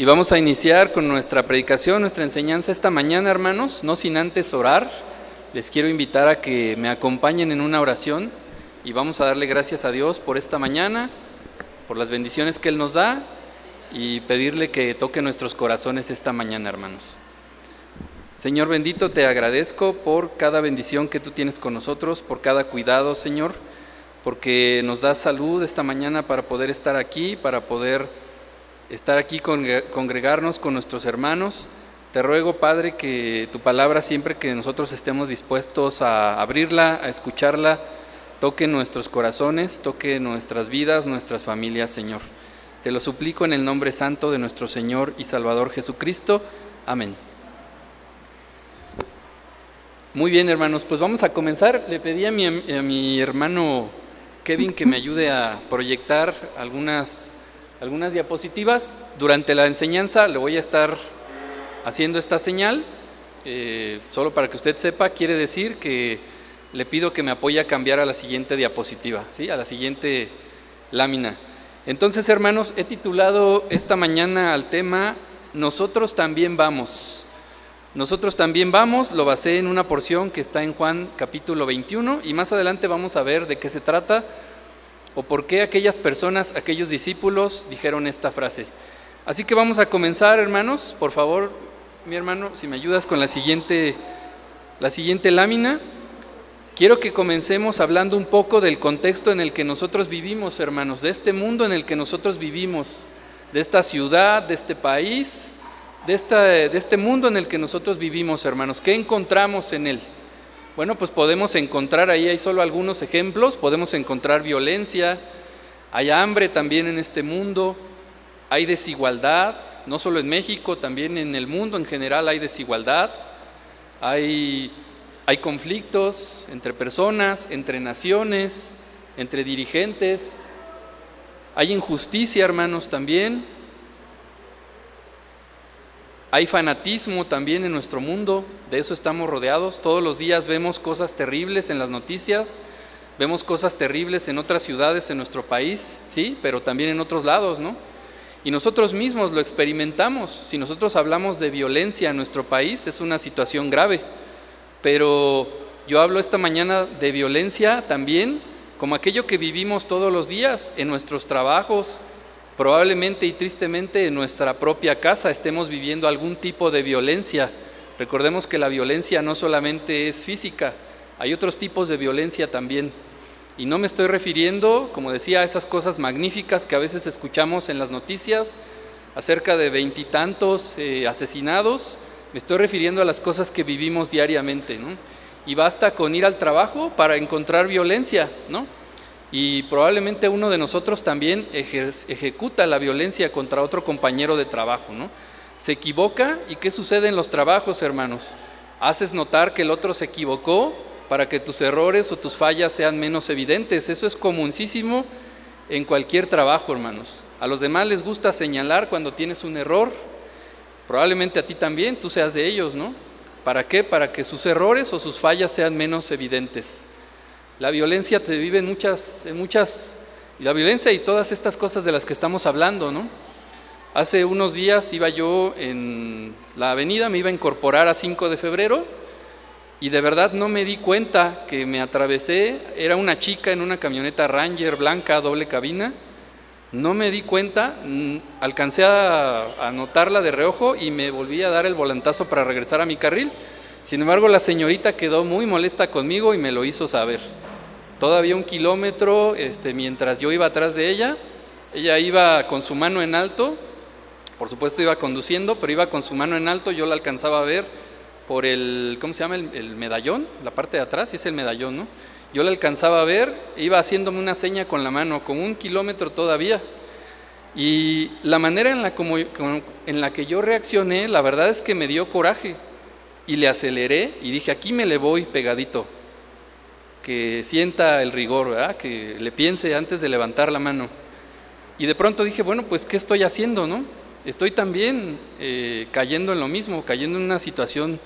Y vamos a iniciar con nuestra predicación, nuestra enseñanza esta mañana, hermanos, no sin antes orar. Les quiero invitar a que me acompañen en una oración y vamos a darle gracias a Dios por esta mañana, por las bendiciones que Él nos da y pedirle que toque nuestros corazones esta mañana, hermanos. Señor bendito, te agradezco por cada bendición que tú tienes con nosotros, por cada cuidado, Señor, porque nos das salud esta mañana para poder estar aquí, para poder estar aquí, congregarnos con nuestros hermanos. Te ruego, Padre, que tu palabra, siempre que nosotros estemos dispuestos a abrirla, a escucharla, toque nuestros corazones, toque nuestras vidas, nuestras familias, Señor. Te lo suplico en el nombre santo de nuestro Señor y Salvador Jesucristo. Amén. Muy bien, hermanos, pues vamos a comenzar. Le pedí a mi, a mi hermano Kevin que me ayude a proyectar algunas, algunas diapositivas. Durante la enseñanza le voy a estar haciendo esta señal. Eh, solo para que usted sepa, quiere decir que le pido que me apoye a cambiar a la siguiente diapositiva, ¿sí? a la siguiente lámina. Entonces, hermanos, he titulado esta mañana al tema Nosotros también vamos. Nosotros también vamos, lo basé en una porción que está en Juan capítulo 21 y más adelante vamos a ver de qué se trata o por qué aquellas personas, aquellos discípulos dijeron esta frase. Así que vamos a comenzar, hermanos. Por favor, mi hermano, si me ayudas con la siguiente, la siguiente lámina. Quiero que comencemos hablando un poco del contexto en el que nosotros vivimos, hermanos, de este mundo en el que nosotros vivimos, de esta ciudad, de este país de, esta, de este mundo en el que nosotros vivimos, hermanos. ¿Qué encontramos en él? Bueno, pues podemos encontrar ahí, hay solo algunos ejemplos, podemos encontrar violencia, hay hambre también en este mundo, hay desigualdad, no solo en México, también en el mundo en general hay desigualdad, hay, hay conflictos entre personas, entre naciones, entre dirigentes, hay injusticia, hermanos, también, hay fanatismo también en nuestro mundo, de eso estamos rodeados. Todos los días vemos cosas terribles en las noticias, vemos cosas terribles en otras ciudades en nuestro país, sí, pero también en otros lados, ¿no? Y nosotros mismos lo experimentamos. Si nosotros hablamos de violencia en nuestro país, es una situación grave. Pero yo hablo esta mañana de violencia también como aquello que vivimos todos los días en nuestros trabajos, Probablemente y tristemente en nuestra propia casa estemos viviendo algún tipo de violencia. Recordemos que la violencia no solamente es física, hay otros tipos de violencia también. Y no me estoy refiriendo, como decía, a esas cosas magníficas que a veces escuchamos en las noticias acerca de veintitantos eh, asesinados, me estoy refiriendo a las cosas que vivimos diariamente. Y basta con ir al trabajo para encontrar violencia, ¿no? Y probablemente uno de nosotros también ejecuta la violencia contra otro compañero de trabajo, ¿no? Se equivoca y ¿qué sucede en los trabajos, hermanos? Haces notar que el otro se equivocó para que tus errores o tus fallas sean menos evidentes. Eso es comunísimo en cualquier trabajo, hermanos. A los demás les gusta señalar cuando tienes un error. Probablemente a ti también, tú seas de ellos, ¿no? ¿Para qué? Para que sus errores o sus fallas sean menos evidentes. La violencia te vive en muchas, en muchas, la violencia y todas estas cosas de las que estamos hablando, ¿no? Hace unos días iba yo en la avenida, me iba a incorporar a 5 de febrero y de verdad no me di cuenta que me atravesé, era una chica en una camioneta Ranger blanca, doble cabina, no me di cuenta, mm, alcancé a, a notarla de reojo y me volví a dar el volantazo para regresar a mi carril. Sin embargo, la señorita quedó muy molesta conmigo y me lo hizo saber todavía un kilómetro, este, mientras yo iba atrás de ella, ella iba con su mano en alto, por supuesto iba conduciendo, pero iba con su mano en alto, yo la alcanzaba a ver por el, ¿cómo se llama? El, medallón, la parte de atrás, y es el medallón, ¿no? Yo la alcanzaba a ver, iba haciéndome una seña con la mano, con un kilómetro todavía. Y la manera en la, como, en la que yo reaccioné, la verdad es que me dio coraje. Y le aceleré y dije, aquí me le voy pegadito que sienta el rigor, que le piense antes de levantar la mano. Y de pronto dije, bueno, pues ¿qué estoy haciendo? no? Estoy también eh, cayendo en lo mismo, cayendo en una situación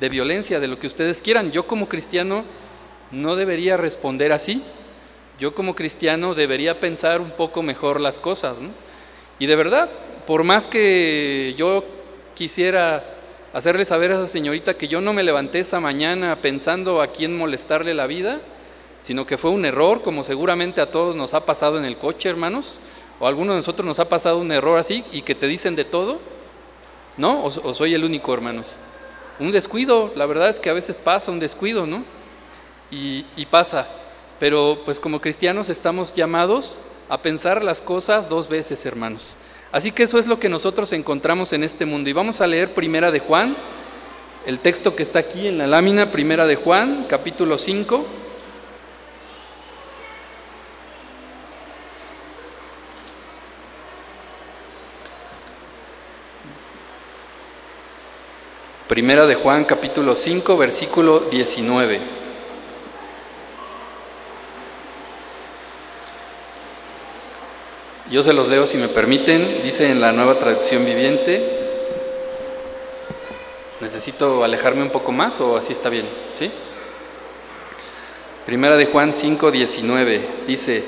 de violencia, de lo que ustedes quieran. Yo como cristiano no debería responder así. Yo como cristiano debería pensar un poco mejor las cosas. Y de verdad, por más que yo quisiera hacerle saber a esa señorita que yo no me levanté esa mañana pensando a quién molestarle la vida, sino que fue un error, como seguramente a todos nos ha pasado en el coche, hermanos, o alguno de nosotros nos ha pasado un error así y que te dicen de todo, ¿no? O, soy el único, hermanos. Un descuido, la verdad es que a veces pasa un descuido, ¿no? Y pasa, pero pues como cristianos estamos llamados a pensar las cosas dos veces, hermanos. Así que eso es lo que nosotros encontramos en este mundo. Y vamos a leer Primera de Juan, el texto que está aquí en la lámina, Primera de Juan, capítulo 5. Primera de Juan capítulo 5 versículo 19. Yo se los leo si me permiten. Dice en la nueva traducción viviente. ¿Necesito alejarme un poco más o así está bien? ¿Sí? Primera de Juan 5, 19. Dice,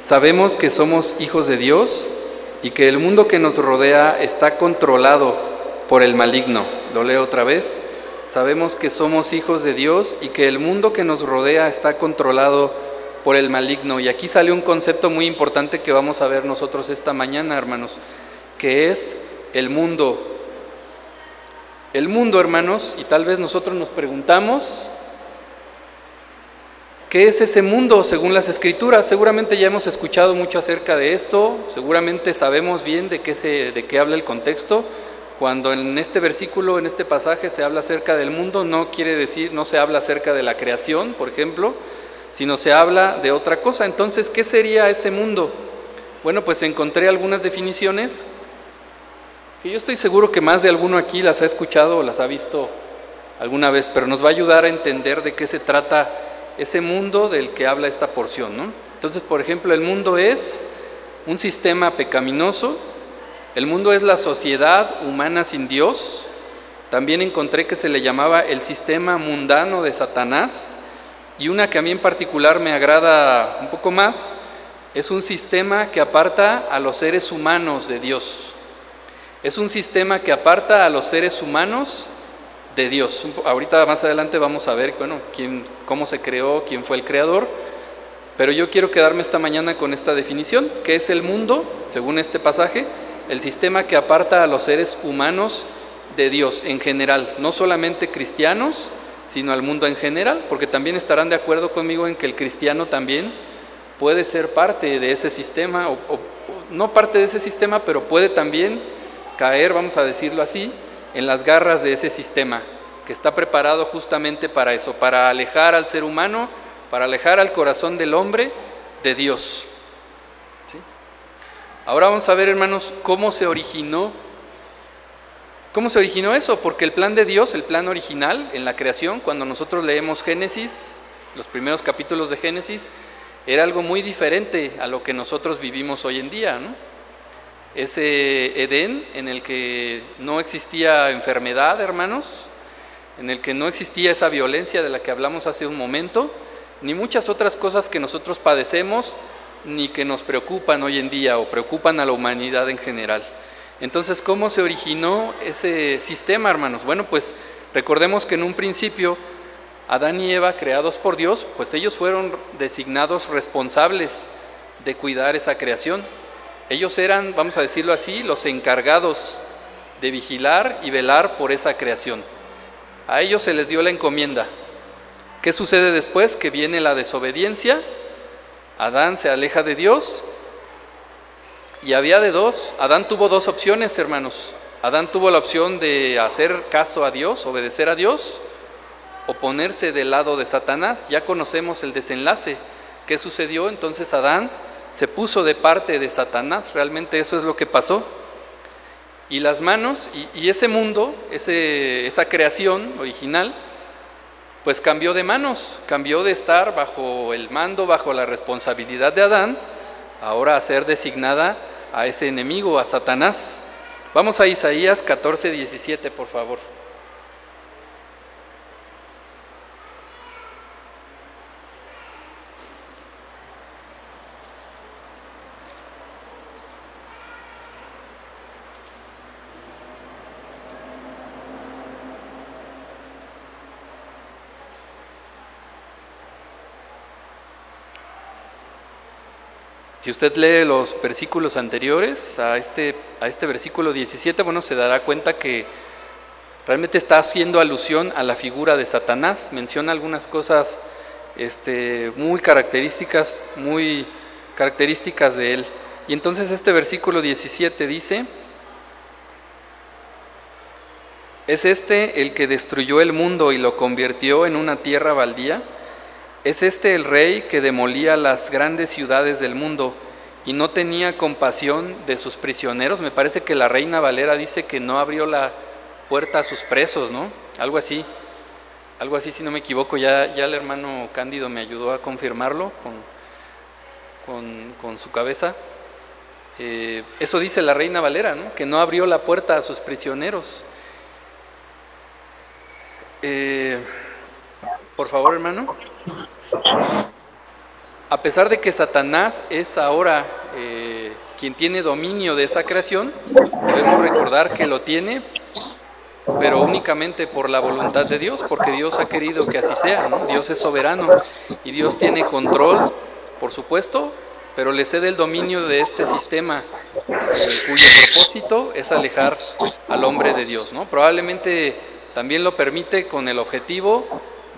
sabemos que somos hijos de Dios y que el mundo que nos rodea está controlado por el maligno. Lo leo otra vez. Sabemos que somos hijos de Dios y que el mundo que nos rodea está controlado por el maligno. Y aquí sale un concepto muy importante que vamos a ver nosotros esta mañana, hermanos, que es el mundo. El mundo, hermanos, y tal vez nosotros nos preguntamos, ¿qué es ese mundo según las escrituras? Seguramente ya hemos escuchado mucho acerca de esto, seguramente sabemos bien de qué, se, de qué habla el contexto. Cuando en este versículo, en este pasaje se habla acerca del mundo, no quiere decir, no se habla acerca de la creación, por ejemplo, sino se habla de otra cosa. Entonces, ¿qué sería ese mundo? Bueno, pues encontré algunas definiciones que yo estoy seguro que más de alguno aquí las ha escuchado o las ha visto alguna vez, pero nos va a ayudar a entender de qué se trata ese mundo del que habla esta porción. ¿no? Entonces, por ejemplo, el mundo es un sistema pecaminoso, el mundo es la sociedad humana sin Dios, también encontré que se le llamaba el sistema mundano de Satanás, y una que a mí en particular me agrada un poco más, es un sistema que aparta a los seres humanos de Dios. Es un sistema que aparta a los seres humanos de Dios. Ahorita más adelante vamos a ver, bueno, quién, cómo se creó, quién fue el creador, pero yo quiero quedarme esta mañana con esta definición, que es el mundo, según este pasaje, el sistema que aparta a los seres humanos de Dios en general, no solamente cristianos, sino al mundo en general, porque también estarán de acuerdo conmigo en que el cristiano también puede ser parte de ese sistema, o, no parte de ese sistema, pero puede también caer, vamos a decirlo así, en las garras de ese sistema, que está preparado justamente para eso, para alejar al ser humano, para alejar al corazón del hombre de Dios. Ahora vamos a ver, hermanos, cómo se originó ¿Cómo se originó eso? Porque el plan de Dios, el plan original en la creación, cuando nosotros leemos Génesis, los primeros capítulos de Génesis, era algo muy diferente a lo que nosotros vivimos hoy en día. Ese Edén en el que no existía enfermedad, hermanos, en el que no existía esa violencia de la que hablamos hace un momento, ni muchas otras cosas que nosotros padecemos, ni que nos preocupan hoy en día o preocupan a la humanidad en general. Entonces, ¿cómo se originó ese sistema, hermanos? Bueno, pues recordemos que en un principio Adán y Eva, creados por Dios, pues ellos fueron designados responsables de cuidar esa creación. Ellos eran, vamos a decirlo así, los encargados de vigilar y velar por esa creación. A ellos se les dio la encomienda. ¿Qué sucede después? Que viene la desobediencia, Adán se aleja de Dios y había de dos, Adán tuvo dos opciones, hermanos. Adán tuvo la opción de hacer caso a Dios, obedecer a Dios, o ponerse del lado de Satanás. Ya conocemos el desenlace. ¿Qué sucedió? Entonces Adán se puso de parte de Satanás, realmente eso es lo que pasó. Y las manos, y, ese mundo, ese, esa creación original, pues cambió de manos, cambió de estar bajo el mando, bajo la responsabilidad de Adán, ahora a ser designada a ese enemigo, a Satanás. Vamos a Isaías 14, 17, por favor. Si usted lee los versículos anteriores a este, a este versículo 17, bueno, se dará cuenta que realmente está haciendo alusión a la figura de Satanás. Menciona algunas cosas este, muy características, muy características de él. Y entonces este versículo 17 dice, ¿es este el que destruyó el mundo y lo convirtió en una tierra baldía? ¿Es este el rey que demolía las grandes ciudades del mundo y no tenía compasión de sus prisioneros? Me parece que la reina Valera dice que no abrió la puerta a sus presos, ¿no? Algo así, algo así si no me equivoco, ya, ya el hermano Cándido me ayudó a confirmarlo con, con, su cabeza. Eh, eso dice la reina Valera, ¿no? que no abrió la puerta a sus prisioneros. Eh, por favor, hermano. A pesar de que Satanás es ahora eh, quien tiene dominio de esa creación, debemos recordar que lo tiene, pero únicamente por la voluntad de Dios, porque Dios ha querido que así sea. Dios es soberano y Dios tiene control, por supuesto, pero le cede el dominio de este sistema eh, cuyo propósito es alejar al hombre de Dios. ¿no? Probablemente también lo permite con el objetivo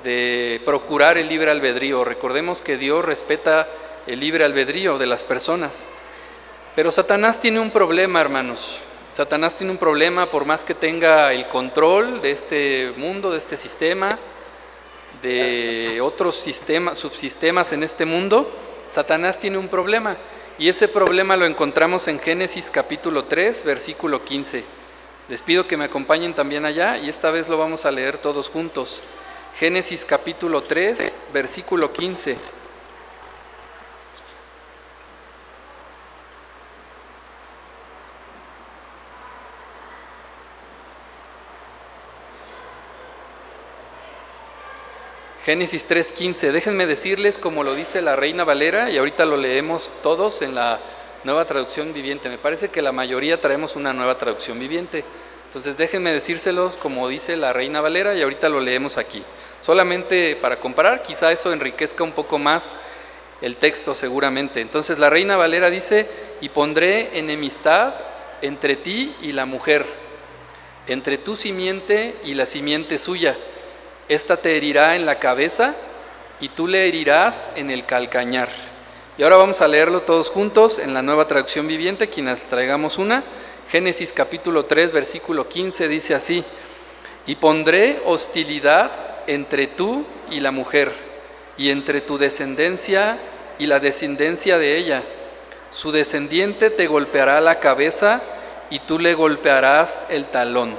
de procurar el libre albedrío. Recordemos que Dios respeta el libre albedrío de las personas. Pero Satanás tiene un problema, hermanos. Satanás tiene un problema por más que tenga el control de este mundo, de este sistema, de otros sistemas, subsistemas en este mundo. Satanás tiene un problema y ese problema lo encontramos en Génesis capítulo 3, versículo 15. Les pido que me acompañen también allá y esta vez lo vamos a leer todos juntos. Génesis capítulo 3, versículo 15. Génesis 3:15. Déjenme decirles como lo dice la Reina Valera y ahorita lo leemos todos en la nueva traducción viviente. Me parece que la mayoría traemos una nueva traducción viviente. Entonces déjenme decírselos como dice la Reina Valera y ahorita lo leemos aquí. Solamente para comparar, quizá eso enriquezca un poco más el texto seguramente. Entonces la Reina Valera dice, y pondré enemistad entre ti y la mujer, entre tu simiente y la simiente suya. Esta te herirá en la cabeza y tú le herirás en el calcañar. Y ahora vamos a leerlo todos juntos en la nueva traducción viviente, quienes traigamos una. Génesis capítulo 3, versículo 15 dice así, y pondré hostilidad entre tú y la mujer, y entre tu descendencia y la descendencia de ella. Su descendiente te golpeará la cabeza y tú le golpearás el talón.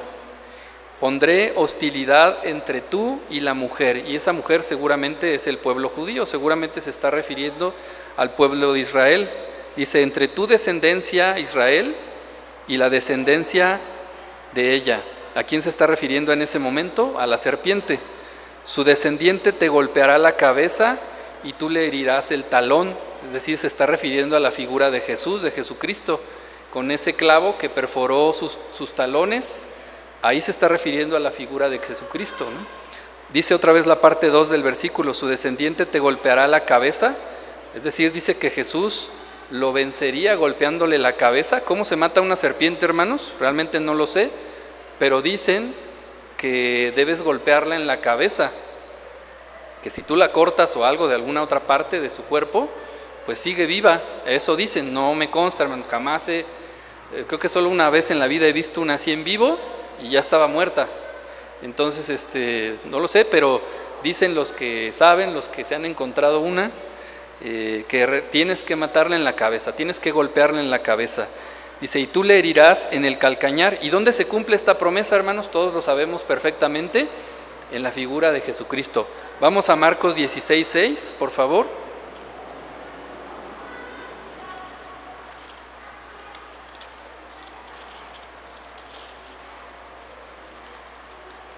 Pondré hostilidad entre tú y la mujer, y esa mujer seguramente es el pueblo judío, seguramente se está refiriendo al pueblo de Israel. Dice, entre tu descendencia, Israel, y la descendencia de ella. ¿A quién se está refiriendo en ese momento? A la serpiente. Su descendiente te golpeará la cabeza y tú le herirás el talón. Es decir, se está refiriendo a la figura de Jesús, de Jesucristo, con ese clavo que perforó sus, talones. Ahí se está refiriendo a la figura de Jesucristo. Dice otra vez la parte 2 del versículo, su descendiente te golpeará la cabeza. Es decir, dice que Jesús lo vencería golpeándole la cabeza. ¿Cómo se mata una serpiente, hermanos? Realmente no lo sé, pero dicen que debes golpearla en la cabeza, que si tú la cortas o algo de alguna otra parte de su cuerpo, pues sigue viva. Eso dicen, no me consta, jamás he, eh, creo que solo una vez en la vida he visto una así en vivo y ya estaba muerta. Entonces, este, no lo sé, pero dicen los que saben, los que se han encontrado una, eh, que tienes que matarla en la cabeza, tienes que golpearla en la cabeza. Dice, y tú le herirás en el calcañar. ¿Y dónde se cumple esta promesa, hermanos? Todos lo sabemos perfectamente, en la figura de Jesucristo. Vamos a Marcos 16, 6, por favor.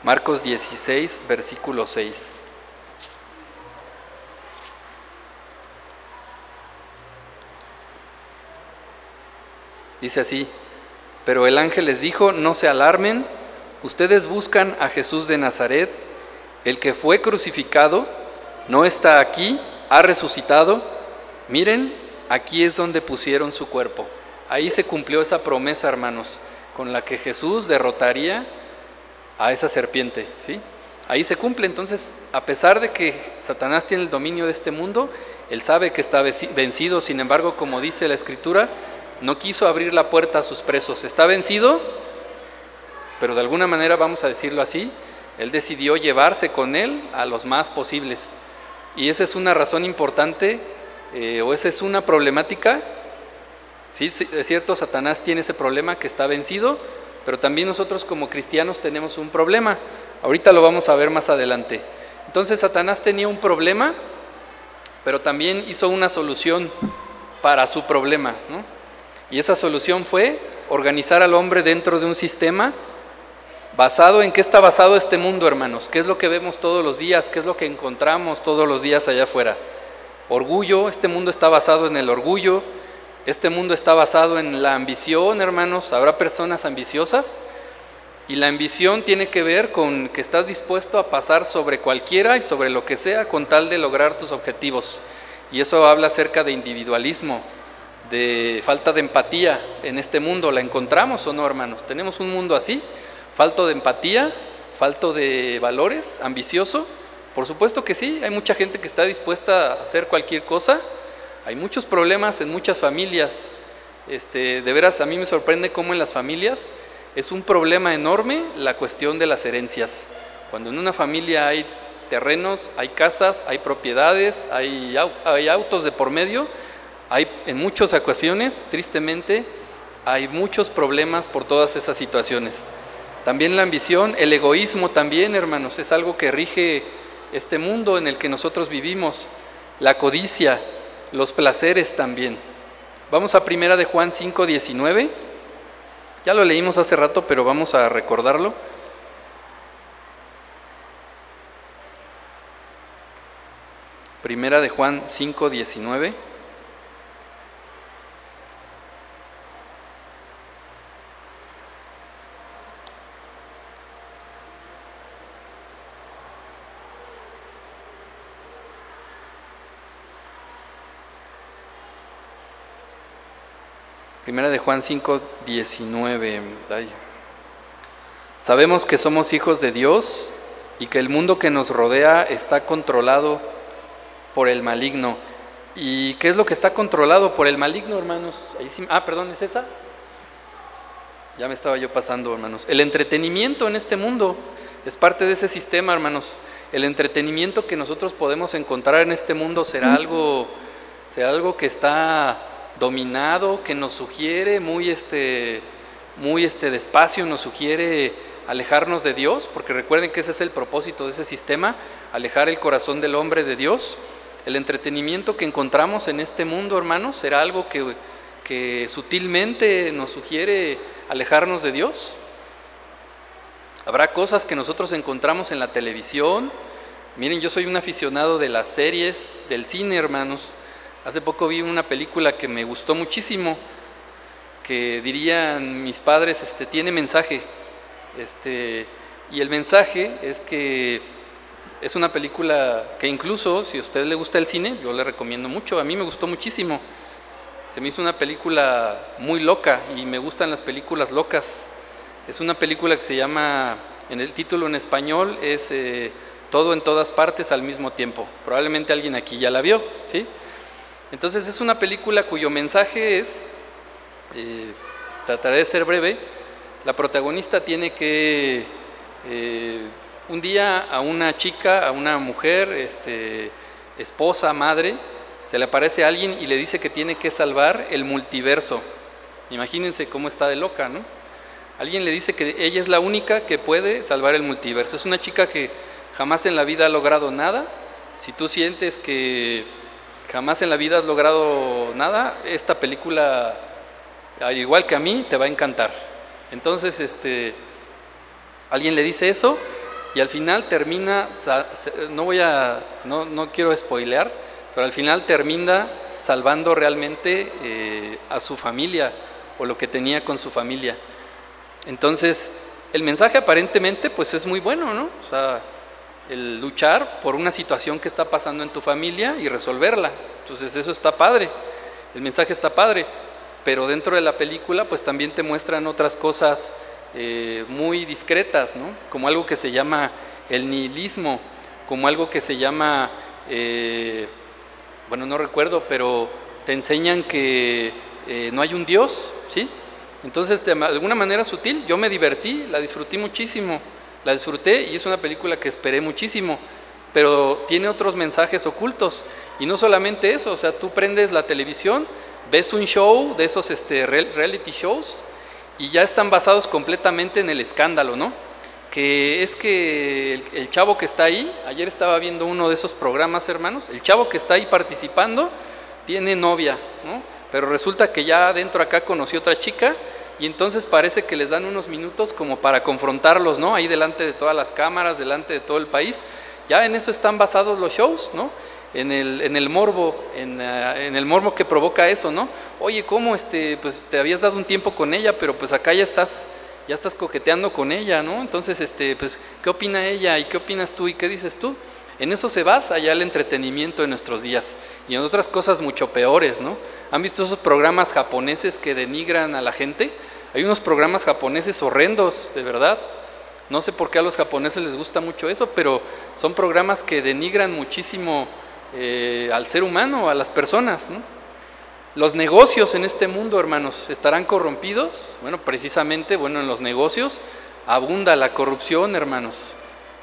Marcos 16, versículo 6. Dice así, pero el ángel les dijo, no se alarmen, ustedes buscan a Jesús de Nazaret, el que fue crucificado, no está aquí, ha resucitado, miren, aquí es donde pusieron su cuerpo. Ahí se cumplió esa promesa, hermanos, con la que Jesús derrotaría a esa serpiente, ¿sí? Ahí se cumple, entonces, a pesar de que Satanás tiene el dominio de este mundo, él sabe que está vencido, sin embargo, como dice la Escritura, no quiso abrir la puerta a sus presos. Está vencido, pero de alguna manera, vamos a decirlo así, él decidió llevarse con él a los más posibles. Y esa es una razón importante, eh, o esa es una problemática. Sí, es cierto, Satanás tiene ese problema que está vencido, pero también nosotros como cristianos tenemos un problema. Ahorita lo vamos a ver más adelante. Entonces Satanás tenía un problema, pero también hizo una solución para su problema. Y esa solución fue organizar al hombre dentro de un sistema basado en qué está basado este mundo, hermanos, qué es lo que vemos todos los días, qué es lo que encontramos todos los días allá afuera. Orgullo, este mundo está basado en el orgullo, este mundo está basado en la ambición, hermanos. Habrá personas ambiciosas y la ambición tiene que ver con que estás dispuesto a pasar sobre cualquiera y sobre lo que sea con tal de lograr tus objetivos. Y eso habla acerca de individualismo, de falta de empatía en este mundo. ¿La encontramos o no, hermanos? ¿Tenemos un mundo así? ¿Falto de empatía? ¿Falto de valores? ¿Ambicioso? Por supuesto que sí, hay mucha gente que está dispuesta a hacer cualquier cosa hay muchos problemas en muchas familias. Este, de veras, a mí me sorprende cómo en las familias es un problema enorme la cuestión de las herencias. Cuando en una familia hay terrenos, hay casas, hay propiedades, hay, hay autos de por medio, hay en muchas ocasiones, tristemente, hay muchos problemas por todas esas situaciones. También la ambición, el egoísmo también, hermanos, es algo que rige este mundo en el que nosotros vivimos. La codicia, los placeres también. Vamos a primera de Juan 5, 19. Ya lo leímos hace rato, pero vamos a recordarlo. Primera de Juan 5, 19. De Juan 5, 19. Sabemos que somos hijos de Dios y que el mundo que nos rodea está controlado por el maligno. ¿Y qué es lo que está controlado por el maligno, hermanos? ah, perdón, ¿es esa? Ya me estaba yo pasando, hermanos. El entretenimiento en este mundo es parte de ese sistema, hermanos. El entretenimiento que nosotros podemos encontrar en este mundo será algo, será algo que está dominado, que nos sugiere muy este, muy este despacio, nos sugiere alejarnos de Dios, porque recuerden que ese es el propósito de ese sistema, alejar el corazón del hombre de Dios. El entretenimiento que encontramos en este mundo, hermanos, será algo que, que sutilmente nos sugiere alejarnos de Dios. Habrá cosas que nosotros encontramos en la televisión. Miren, yo soy un aficionado de las series, del cine, hermanos. Hace poco vi una película que me gustó muchísimo, que dirían mis padres, este, tiene mensaje. Este, y el mensaje es que es una película que incluso, si a usted le gusta el cine, yo le recomiendo mucho, a mí me gustó muchísimo. Se me hizo una película muy loca y me gustan las películas locas. Es una película que se llama, en el título en español es eh, Todo en todas partes al mismo tiempo. Probablemente alguien aquí ya la vio, ¿sí? Entonces es una película cuyo mensaje es, eh, trataré de ser breve, la protagonista tiene que eh, un día a una chica, a una mujer, este, esposa, madre, se le aparece alguien y le dice que tiene que salvar el multiverso. Imagínense cómo está de loca, ¿no? Alguien le dice que ella es la única que puede salvar el multiverso. Es una chica que jamás en la vida ha logrado nada. Si tú sientes que jamás en la vida has logrado nada, esta película, al igual que a mí, te va a encantar. Entonces, este, alguien le dice eso y al final termina, no voy a, no, no quiero spoilear, pero al final termina salvando realmente eh, a su familia o lo que tenía con su familia. Entonces, el mensaje aparentemente pues es muy bueno, ¿no? O sea, el luchar por una situación que está pasando en tu familia y resolverla. Entonces eso está padre. El mensaje está padre, pero dentro de la película pues también te muestran otras cosas eh, muy discretas, ¿no? Como algo que se llama el nihilismo, como algo que se llama, eh, bueno, no recuerdo, pero te enseñan que eh, no hay un Dios, ¿sí? Entonces, de alguna manera sutil, yo me divertí, la disfruté muchísimo, la disfruté y es una película que esperé muchísimo, pero tiene otros mensajes ocultos. Y no solamente eso, o sea, tú prendes la televisión, ves un show de esos este, reality shows y ya están basados completamente en el escándalo, ¿no? Que es que el, el chavo que está ahí, ayer estaba viendo uno de esos programas, hermanos, el chavo que está ahí participando tiene novia, ¿no? Pero resulta que ya adentro acá conoció otra chica y entonces parece que les dan unos minutos como para confrontarlos, ¿no? Ahí delante de todas las cámaras, delante de todo el país. Ya en eso están basados los shows, ¿no? En el, morbo, en, eh, en, el morbo que provoca eso, ¿no? Oye, ¿cómo este, pues te habías dado un tiempo con ella, pero pues acá ya estás, ya estás coqueteando con ella, ¿no? Entonces, este, pues, ¿qué opina ella y qué opinas tú y qué dices tú? En eso se basa ya el entretenimiento de nuestros días y en otras cosas mucho peores, ¿no? ¿Han visto esos programas japoneses que denigran a la gente? Hay unos programas japoneses horrendos, de verdad. No sé por qué a los japoneses les gusta mucho eso, pero son programas que denigran muchísimo eh, al ser humano, a las personas. Los negocios en este mundo, hermanos, estarán corrompidos. Bueno, precisamente, bueno, en los negocios abunda la corrupción, hermanos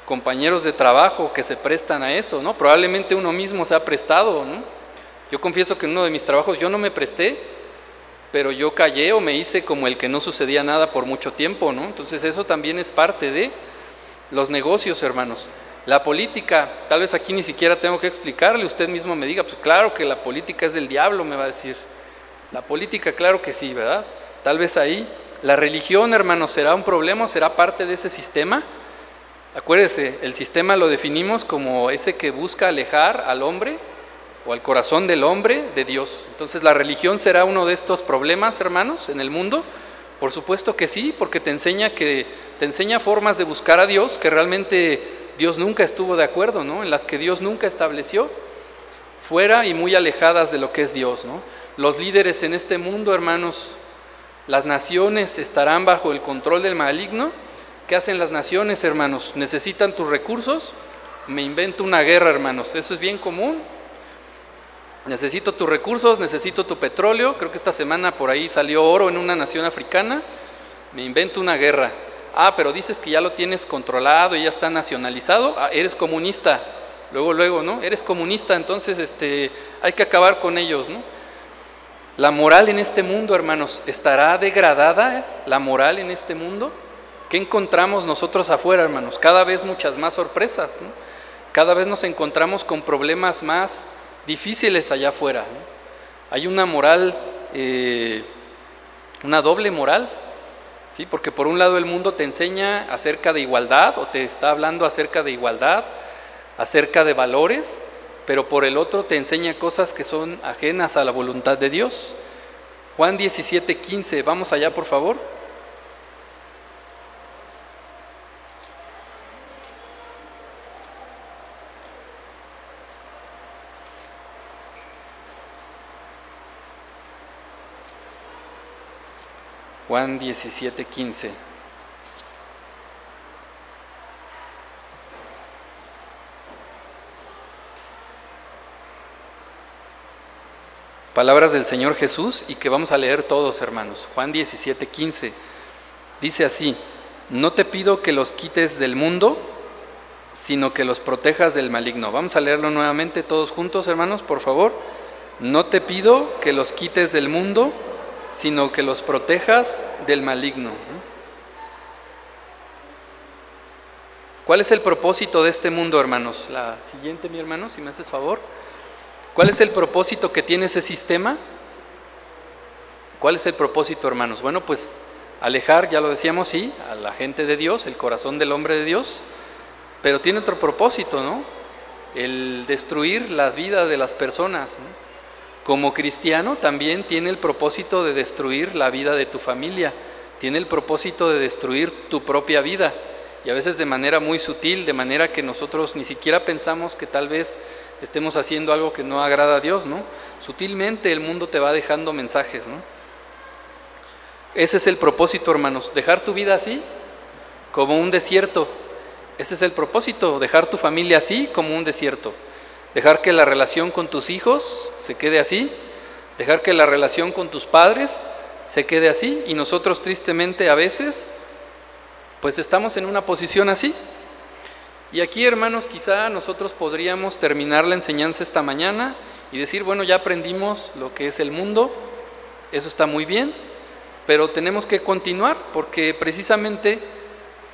compañeros de trabajo que se prestan a eso, ¿no? Probablemente uno mismo se ha prestado, ¿no? Yo confieso que en uno de mis trabajos yo no me presté, pero yo callé o me hice como el que no sucedía nada por mucho tiempo, ¿no? Entonces eso también es parte de los negocios, hermanos. La política, tal vez aquí ni siquiera tengo que explicarle, usted mismo me diga, pues claro que la política es del diablo, me va a decir. La política, claro que sí, ¿verdad? Tal vez ahí. La religión, hermanos, será un problema, será parte de ese sistema. Acuérdese, el sistema lo definimos como ese que busca alejar al hombre o al corazón del hombre de Dios. Entonces, ¿la religión será uno de estos problemas, hermanos, en el mundo? Por supuesto que sí, porque te enseña que te enseña formas de buscar a Dios que realmente Dios nunca estuvo de acuerdo, ¿no? En las que Dios nunca estableció, fuera y muy alejadas de lo que es Dios, ¿no? Los líderes en este mundo, hermanos, las naciones estarán bajo el control del maligno ¿Qué hacen las naciones, hermanos? ¿Necesitan tus recursos? Me invento una guerra, hermanos. Eso es bien común. Necesito tus recursos, necesito tu petróleo. Creo que esta semana por ahí salió oro en una nación africana. Me invento una guerra. Ah, pero dices que ya lo tienes controlado y ya está nacionalizado. Ah, eres comunista. Luego, luego, ¿no? Eres comunista, entonces este, hay que acabar con ellos, ¿no? La moral en este mundo, hermanos, ¿estará degradada la moral en este mundo? ¿Qué encontramos nosotros afuera, hermanos? Cada vez muchas más sorpresas. Cada vez nos encontramos con problemas más difíciles allá afuera. Hay una moral, eh, una doble moral, ¿sí? Porque por un lado el mundo te enseña acerca de igualdad o te está hablando acerca de igualdad, acerca de valores, pero por el otro te enseña cosas que son ajenas a la voluntad de Dios. Juan 17, 15, vamos allá por favor. Juan 17, 15. Palabras del Señor Jesús y que vamos a leer todos, hermanos. Juan 17, 15. Dice así, no te pido que los quites del mundo, sino que los protejas del maligno. Vamos a leerlo nuevamente todos juntos, hermanos, por favor. No te pido que los quites del mundo, sino que los protejas del maligno. ¿Cuál es el propósito de este mundo, hermanos? La siguiente, mi hermano, si me haces favor. ¿Cuál es el propósito que tiene ese sistema? ¿Cuál es el propósito, hermanos? Bueno, pues alejar, ya lo decíamos, sí, a la gente de Dios, el corazón del hombre de Dios, pero tiene otro propósito, ¿no? El destruir las vidas de las personas. ¿no? Como cristiano también tiene el propósito de destruir la vida de tu familia, tiene el propósito de destruir tu propia vida. y a veces de manera muy sutil, de manera que nosotros ni siquiera pensamos que tal vez estemos haciendo algo que no agrada a Dios, ¿no? Sutilmente el mundo te va dejando mensajes, ¿no? Ese es el propósito, hermanos, dejar tu vida así, como un desierto. Ese es el propósito, dejar tu familia así, como un desierto. Dejar que la relación con tus hijos se quede así, dejar que la relación con tus padres se quede así. Y nosotros tristemente a veces pues estamos en una posición así. Y aquí, hermanos, quizá nosotros podríamos terminar la enseñanza esta mañana y decir, bueno, ya aprendimos lo que es el mundo, eso está muy bien, pero tenemos que continuar porque precisamente,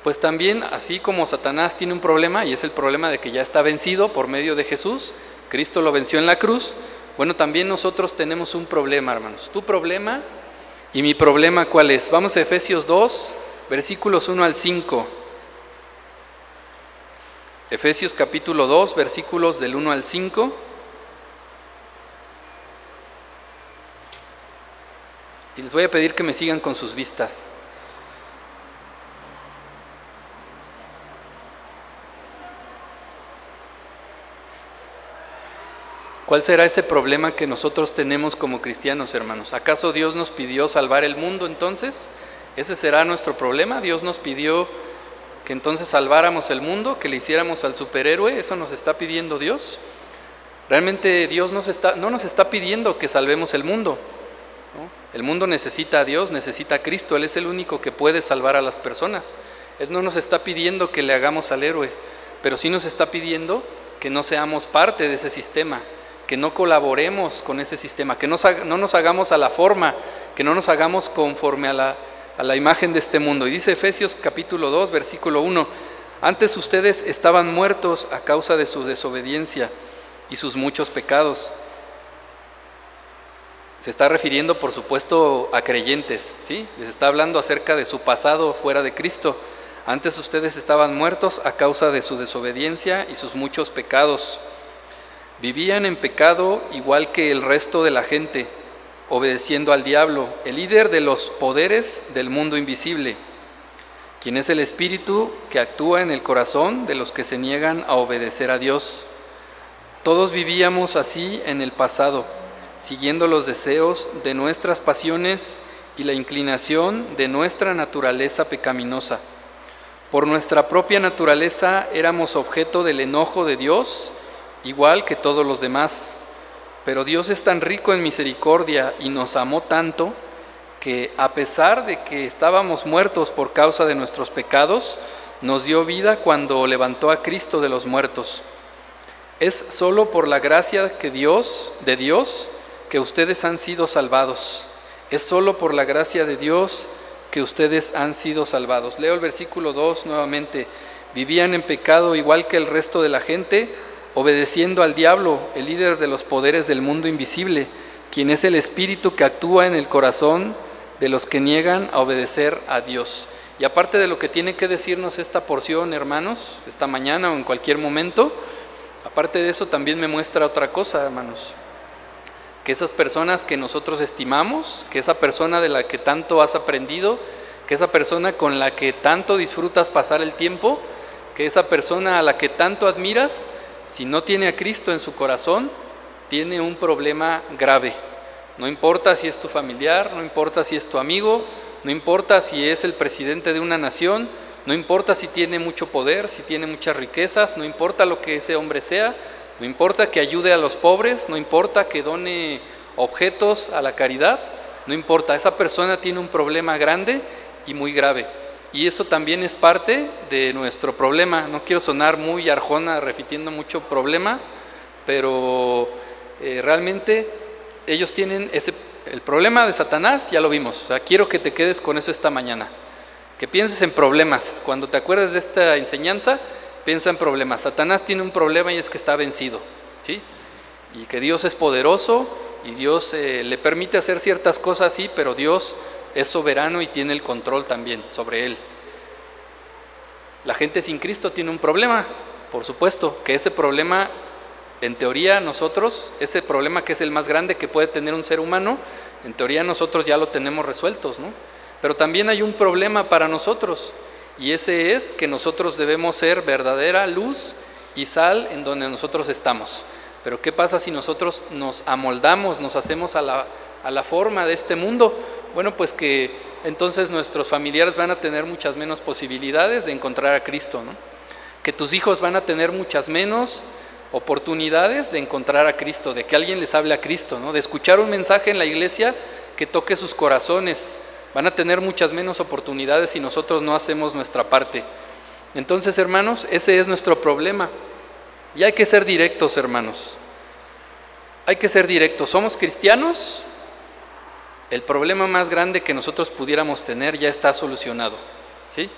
pues también, así como Satanás tiene un problema, y es el problema de que ya está vencido por medio de Jesús, Cristo lo venció en la cruz, bueno, también nosotros tenemos un problema, hermanos. Tu problema y mi problema, ¿cuál es? Vamos a Efesios 2, versículos 1 al 5. Efesios capítulo 2, versículos del 1 al 5. Y les voy a pedir que me sigan con sus vistas. ¿Cuál será ese problema que nosotros tenemos como cristianos, hermanos? ¿Acaso Dios nos pidió salvar el mundo entonces? ¿Ese será nuestro problema? ¿Dios nos pidió que entonces salváramos el mundo, que le hiciéramos al superhéroe? ¿Eso nos está pidiendo Dios? Realmente Dios nos está, no nos está pidiendo que salvemos el mundo. El mundo necesita a Dios, necesita a Cristo, Él es el único que puede salvar a las personas. Él no nos está pidiendo que le hagamos al héroe, pero sí nos está pidiendo que no seamos parte de ese sistema, que no colaboremos con ese sistema, que no, nos hagamos a la forma, que no nos hagamos conforme a la, a la imagen de este mundo. Y dice Efesios capítulo 2, versículo 1, antes ustedes estaban muertos a causa de su desobediencia y sus muchos pecados. Se está refiriendo, por supuesto, a creyentes, ¿sí? Les está hablando acerca de su pasado fuera de Cristo. Antes ustedes estaban muertos a causa de su desobediencia y sus muchos pecados. Vivían en pecado igual que el resto de la gente, obedeciendo al diablo, el líder de los poderes del mundo invisible, quien es el espíritu que actúa en el corazón de los que se niegan a obedecer a Dios. Todos vivíamos así en el pasado, siguiendo los deseos de nuestras pasiones y la inclinación de nuestra naturaleza pecaminosa. Por nuestra propia naturaleza éramos objeto del enojo de Dios, igual que todos los demás. Pero Dios es tan rico en misericordia y nos amó tanto que a pesar de que estábamos muertos por causa de nuestros pecados, nos dio vida cuando levantó a Cristo de los muertos. Es solo por la gracia que Dios, de Dios, que ustedes han sido salvados. Es solo por la gracia de Dios que ustedes han sido salvados. Leo el versículo 2 nuevamente. Vivían en pecado igual que el resto de la gente, obedeciendo al diablo, el líder de los poderes del mundo invisible, quien es el espíritu que actúa en el corazón de los que niegan a obedecer a Dios. Y aparte de lo que tiene que decirnos esta porción, hermanos, esta mañana o en cualquier momento, aparte de eso también me muestra otra cosa, hermanos, que esas personas que nosotros estimamos, que esa persona de la que tanto has aprendido, que esa persona con la que tanto disfrutas pasar el tiempo, que esa persona a la que tanto admiras, si no tiene a Cristo en su corazón, tiene un problema grave. No importa si es tu familiar, no importa si es tu amigo, no importa si es el presidente de una nación, no importa si tiene mucho poder, si tiene muchas riquezas, no importa lo que ese hombre sea, no importa que ayude a los pobres, no importa que done objetos a la caridad, no importa, esa persona tiene un problema grande y muy grave. Y eso también es parte de nuestro problema. No quiero sonar muy arjona repitiendo mucho problema, pero eh, realmente ellos tienen ese, el problema de Satanás, ya lo vimos. Quiero que te quedes con eso esta mañana. Que pienses en problemas. Cuando te acuerdes de esta enseñanza, piensa en problemas. Satanás tiene un problema y es que está vencido. ¿sí? Y que Dios es poderoso y Dios eh, le permite hacer ciertas cosas, sí, pero Dios es soberano y tiene el control también sobre él. La gente sin Cristo tiene un problema, por supuesto, que ese problema, en teoría nosotros, ese problema que es el más grande que puede tener un ser humano, en teoría nosotros ya lo tenemos resueltos, ¿no? Pero también hay un problema para nosotros, Y ese es que nosotros debemos ser verdadera luz y sal en donde nosotros estamos. Pero ¿qué pasa si nosotros nos amoldamos, nos hacemos a la, a la forma de este mundo? Bueno, pues que entonces nuestros familiares van a tener muchas menos posibilidades de encontrar a Cristo, ¿no? Que tus hijos van a tener muchas menos oportunidades de encontrar a Cristo, de que alguien les hable a Cristo, ¿no? De escuchar un mensaje en la iglesia que toque sus corazones. Van a tener muchas menos oportunidades si nosotros no hacemos nuestra parte. Entonces, hermanos, ese es nuestro problema. Y hay que ser directos, hermanos. Hay que ser directos. ¿Somos cristianos? El problema más grande que nosotros pudiéramos tener ya está solucionado. ¿sí?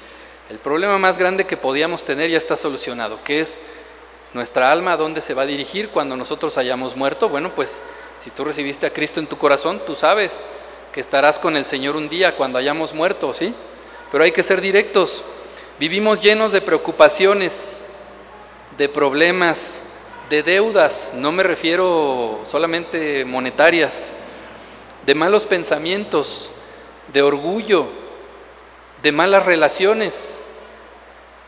El problema más grande que podíamos tener ya está solucionado, que es nuestra alma a dónde se va a dirigir cuando nosotros hayamos muerto. Bueno, pues si tú recibiste a Cristo en tu corazón, tú sabes que estarás con el Señor un día cuando hayamos muerto, ¿sí? Pero hay que ser directos. Vivimos llenos de preocupaciones, de problemas, de deudas, no me refiero solamente monetarias, de malos pensamientos, de orgullo, de malas relaciones,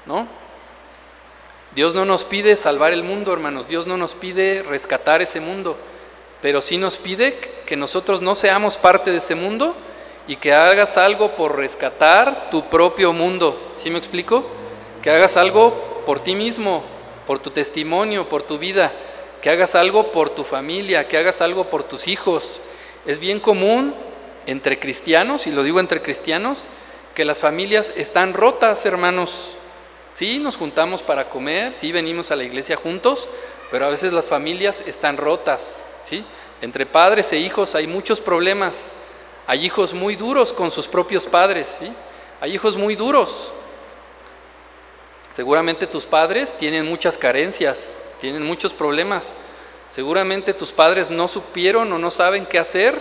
¿no? Dios no nos pide salvar el mundo, hermanos, Dios no nos pide rescatar ese mundo, pero sí nos pide que nosotros no seamos parte de ese mundo y que hagas algo por rescatar tu propio mundo. ¿Sí me explico? Que hagas algo por ti mismo, por tu testimonio, por tu vida, que hagas algo por tu familia, que hagas algo por tus hijos. Es bien común entre cristianos, y lo digo entre cristianos, que las familias están rotas, hermanos. Sí, nos juntamos para comer, sí, venimos a la iglesia juntos, pero a veces las familias están rotas, ¿sí? Entre padres e hijos hay muchos problemas. Hay hijos muy duros con sus propios padres, ¿sí? Hay hijos muy duros. Seguramente tus padres tienen muchas carencias, tienen muchos problemas. Seguramente tus padres no supieron o no saben qué hacer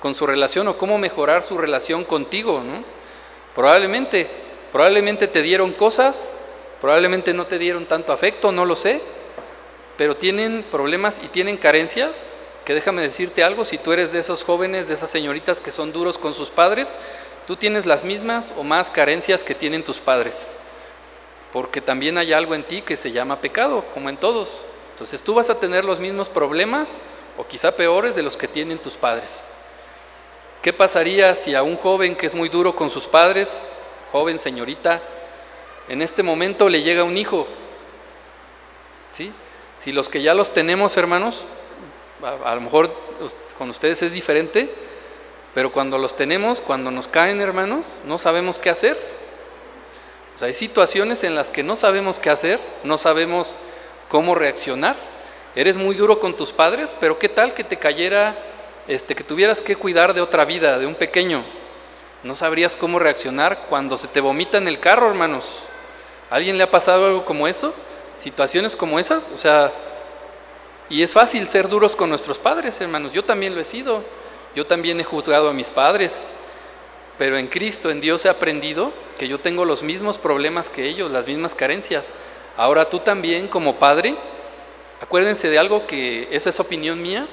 con su relación o cómo mejorar su relación contigo, ¿no? Probablemente, probablemente te dieron cosas, probablemente no te dieron tanto afecto, no lo sé, pero tienen problemas y tienen carencias que déjame decirte algo, si tú eres de esos jóvenes, de esas señoritas que son duros con sus padres, tú tienes las mismas o más carencias que tienen tus padres porque también hay algo en ti que se llama pecado, como en todos. Entonces tú vas a tener los mismos problemas o quizá peores de los que tienen tus padres. ¿Qué pasaría si a un joven que es muy duro con sus padres, joven señorita, en este momento le llega un hijo? ¿Sí? Si los que ya los tenemos, hermanos, a, lo mejor con ustedes es diferente, pero cuando los tenemos, cuando nos caen, hermanos, no sabemos qué hacer hay situaciones en las que no sabemos qué hacer, no sabemos cómo reaccionar. Eres muy duro con tus padres, pero ¿qué tal que te cayera, este, que tuvieras que cuidar de otra vida, de un pequeño? No sabrías cómo reaccionar cuando se te vomita en el carro, hermanos. alguien le ha pasado algo como eso? ¿Situaciones como esas? O sea, y es fácil ser duros con nuestros padres, hermanos. Yo también lo he sido. Yo también he juzgado a mis padres. Pero en Cristo, en Dios he aprendido que yo tengo los mismos problemas que ellos, las mismas carencias. Ahora tú también como padre, acuérdense de algo que esa es opinión mía,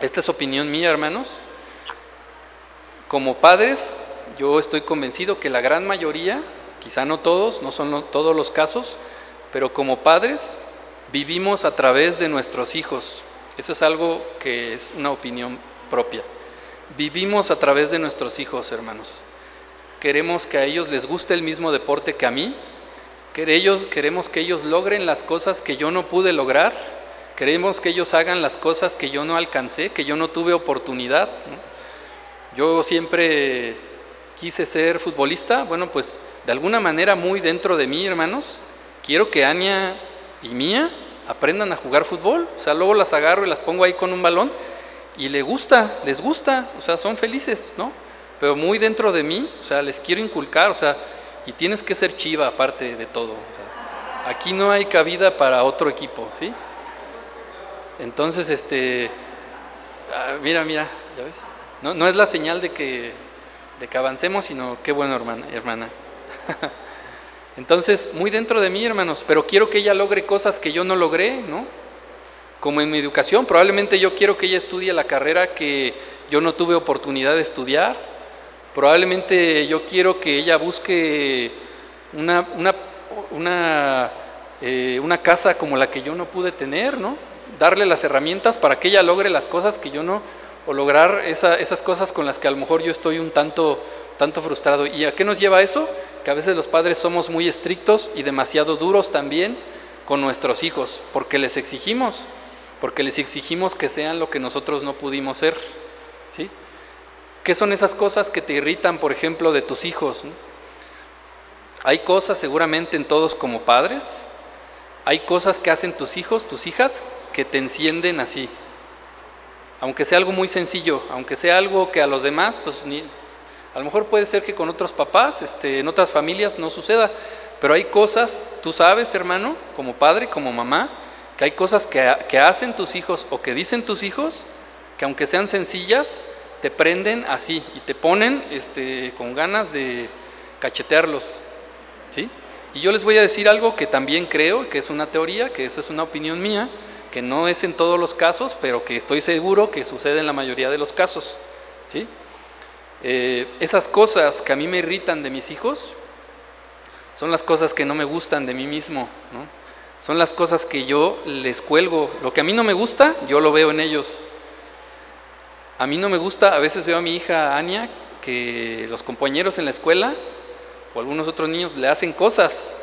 esta es opinión mía, hermanos. Como padres, yo estoy convencido que la gran mayoría, quizá no todos, no son todos los casos, pero como padres vivimos a través de nuestros hijos. Eso es algo que es una opinión propia. Vivimos a través de nuestros hijos, hermanos. Queremos que a ellos les guste el mismo deporte que a mí. Queremos que ellos logren las cosas que yo no pude lograr. Queremos que ellos hagan las cosas que yo no alcancé, que yo no tuve oportunidad. Yo siempre quise ser futbolista. Bueno, pues de alguna manera muy dentro de mí, hermanos, quiero que Ania y Mía aprendan a jugar fútbol. O sea, luego las agarro y las pongo ahí con un balón y le gusta, les gusta, o sea, son felices, ¿no? Pero muy dentro de mí, o sea, les quiero inculcar, o sea, y tienes que ser chiva aparte de todo, aquí no hay cabida para otro equipo, ¿sí? Entonces, este, ah, mira, mira, ¿ya ves? No, no es la señal de que, de que avancemos, sino qué bueno, hermana, hermana. Entonces, muy dentro de mí, hermanos, pero quiero que ella logre cosas que yo no logré, ¿no? como en mi educación. Probablemente yo quiero que ella estudie la carrera que yo no tuve oportunidad de estudiar. Probablemente yo quiero que ella busque una, una, una, eh, una casa como la que yo no pude tener, ¿no? Darle las herramientas para que ella logre las cosas que yo no, o lograr esas cosas con las que a lo mejor yo estoy un tanto, tanto frustrado. ¿Y a qué nos lleva eso? Que a veces los padres somos muy estrictos y demasiado duros también con nuestros hijos, porque les exigimos, porque les exigimos que sean lo que nosotros no pudimos ser. ¿sí? ¿Qué son esas cosas que te irritan, por ejemplo, de tus hijos? Hay cosas seguramente en todos como padres, hay cosas que hacen tus hijos, tus hijas, que te encienden así. Aunque sea algo muy sencillo, aunque sea algo que a los demás, pues a lo mejor puede ser que con otros papás, este, en otras familias no suceda, pero hay cosas, tú sabes, hermano, como padre, como mamá, que hay cosas que hacen tus hijos o que dicen tus hijos, que aunque sean sencillas, te prenden así y te ponen este, con ganas de cachetearlos. ¿sí? Y yo les voy a decir algo que también creo, que es una teoría, que eso es una opinión mía, que no es en todos los casos, pero que estoy seguro que sucede en la mayoría de los casos. ¿sí? Eh, esas cosas que a mí me irritan de mis hijos son las cosas que no me gustan de mí mismo. ¿no? Son las cosas que yo les cuelgo. Lo que a mí no me gusta, yo lo veo en ellos. A mí no me gusta, a veces veo a mi hija Ania que los compañeros en la escuela o algunos otros niños le hacen cosas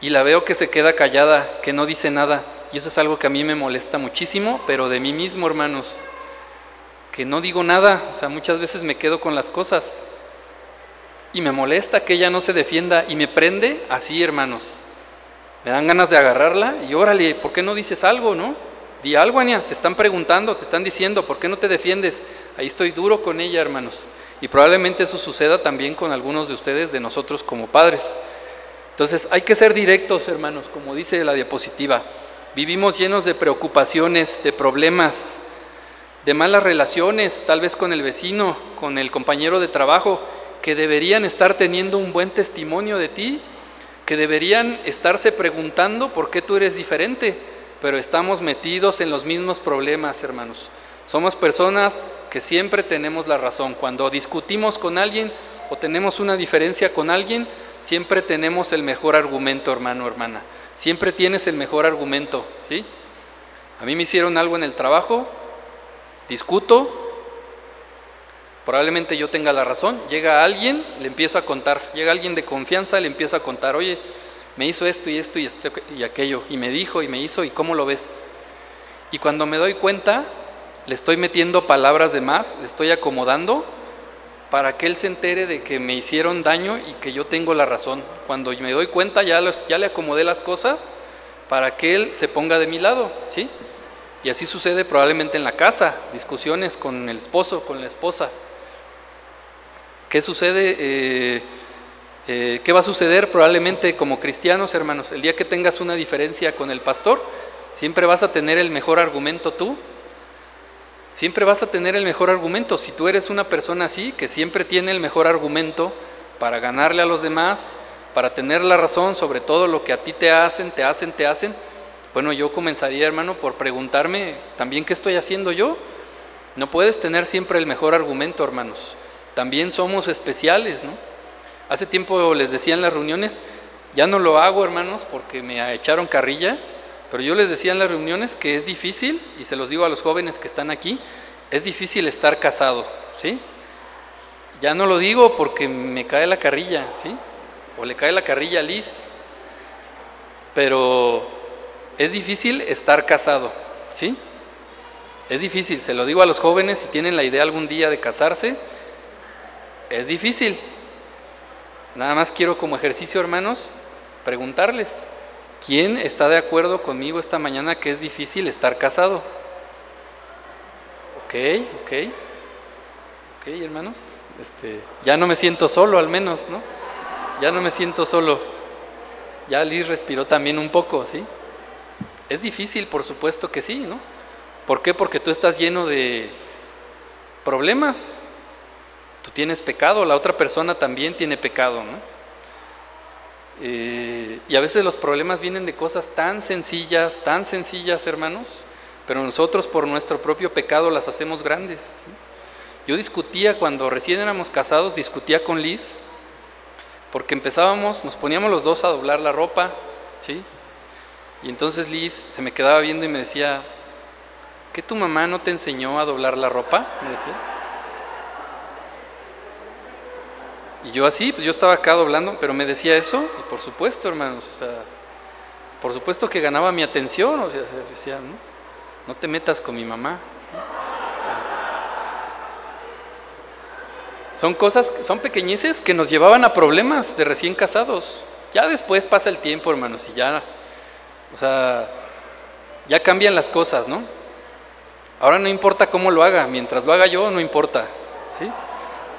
y la veo que se queda callada, que no dice nada. Y eso es algo que a mí me molesta muchísimo, pero de mí mismo, hermanos, que no digo nada, o sea, muchas veces me quedo con las cosas y me molesta que ella no se defienda y me prende así, hermanos. Me dan ganas de agarrarla y órale, ¿por qué no dices algo, no? Di algo, Ania, te están preguntando, te están diciendo, ¿por qué no te defiendes? Ahí estoy duro con ella, hermanos. Y probablemente eso suceda también con algunos de ustedes, de nosotros como padres. Entonces hay que ser directos, hermanos, como dice la diapositiva. Vivimos llenos de preocupaciones, de problemas, de malas relaciones, tal vez con el vecino, con el compañero de trabajo, que deberían estar teniendo un buen testimonio de ti, que deberían estarse preguntando por qué tú eres diferente pero estamos metidos en los mismos problemas, hermanos. Somos personas que siempre tenemos la razón. Cuando discutimos con alguien o tenemos una diferencia con alguien, siempre tenemos el mejor argumento, hermano, hermana. Siempre tienes el mejor argumento, ¿sí? A mí me hicieron algo en el trabajo, discuto, probablemente yo tenga la razón, llega alguien, le empiezo a contar, llega alguien de confianza, le empiezo a contar, oye, me hizo esto y esto y, esto y aquello, y me dijo y me hizo, y cómo lo ves. Y cuando me doy cuenta, le estoy metiendo palabras de más, le estoy acomodando para que él se entere de que me hicieron daño y que yo tengo la razón. Cuando me doy cuenta, ya, ya le acomodé las cosas para que él se ponga de mi lado, ¿sí? Y así sucede probablemente en la casa, discusiones con el esposo, con la esposa. ¿Qué sucede? Eh, eh, ¿Qué va a suceder probablemente como cristianos, hermanos? El día que tengas una diferencia con el pastor, siempre vas a tener el mejor argumento tú. Siempre vas a tener el mejor argumento. Si tú eres una persona así, que siempre tiene el mejor argumento para ganarle a los demás, para tener la razón sobre todo lo que a ti te hacen, te hacen, te hacen, bueno, yo comenzaría, hermano, por preguntarme también qué estoy haciendo yo. No puedes tener siempre el mejor argumento, hermanos. También somos especiales, ¿no? Hace tiempo les decía en las reuniones, ya no lo hago hermanos porque me echaron carrilla, pero yo les decía en las reuniones que es difícil, y se los digo a los jóvenes que están aquí, es difícil estar casado, ¿sí? Ya no lo digo porque me cae la carrilla, ¿sí? O le cae la carrilla a Liz, pero es difícil estar casado, ¿sí? Es difícil, se lo digo a los jóvenes si tienen la idea algún día de casarse, es difícil, Nada más quiero como ejercicio, hermanos, preguntarles, ¿quién está de acuerdo conmigo esta mañana que es difícil estar casado? Ok, ok, ok, hermanos, este, ya no me siento solo al menos, ¿no? Ya no me siento solo. Ya Liz respiró también un poco, ¿sí? Es difícil, por supuesto que sí, ¿no? ¿Por qué? Porque tú estás lleno de problemas, Tú tienes pecado, la otra persona también tiene pecado, ¿no? Eh, y a veces los problemas vienen de cosas tan sencillas, tan sencillas, hermanos, pero nosotros por nuestro propio pecado las hacemos grandes. Yo discutía cuando recién éramos casados, discutía con Liz, porque empezábamos, nos poníamos los dos a doblar la ropa, ¿sí? Y entonces Liz se me quedaba viendo y me decía, ¿qué tu mamá no te enseñó a doblar la ropa? Me decía. Y yo así, pues yo estaba acá doblando, pero me decía eso, y por supuesto, hermanos, o sea, por supuesto que ganaba mi atención, o sea, decía, ¿no? no te metas con mi mamá. Son cosas, son pequeñeces que nos llevaban a problemas de recién casados. Ya después pasa el tiempo, hermanos, y ya, o sea, ya cambian las cosas, ¿no? Ahora no importa cómo lo haga, mientras lo haga yo, no importa, ¿sí?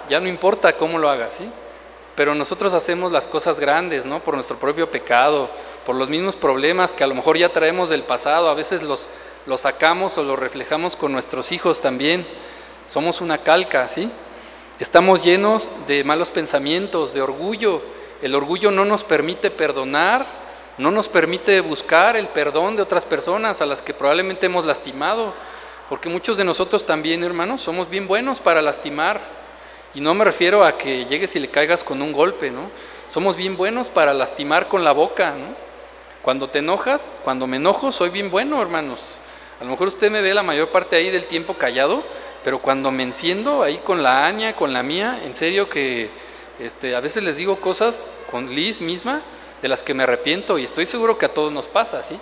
Ya no importa cómo lo haga, ¿sí? Pero nosotros hacemos las cosas grandes, ¿no? Por nuestro propio pecado, por los mismos problemas que a lo mejor ya traemos del pasado, a veces los, los sacamos o los reflejamos con nuestros hijos también. Somos una calca, ¿sí? Estamos llenos de malos pensamientos, de orgullo. El orgullo no nos permite perdonar, no nos permite buscar el perdón de otras personas a las que probablemente hemos lastimado, porque muchos de nosotros también, hermanos, somos bien buenos para lastimar. Y no me refiero a que llegues y le caigas con un golpe, ¿no? Somos bien buenos para lastimar con la boca, ¿no? Cuando te enojas, cuando me enojo, soy bien bueno, hermanos. A lo mejor usted me ve la mayor parte ahí del tiempo callado, pero cuando me enciendo ahí con la Aña, con la mía, en serio que este, a veces les digo cosas con Liz misma de las que me arrepiento y estoy seguro que a todos nos pasa, ¿sí?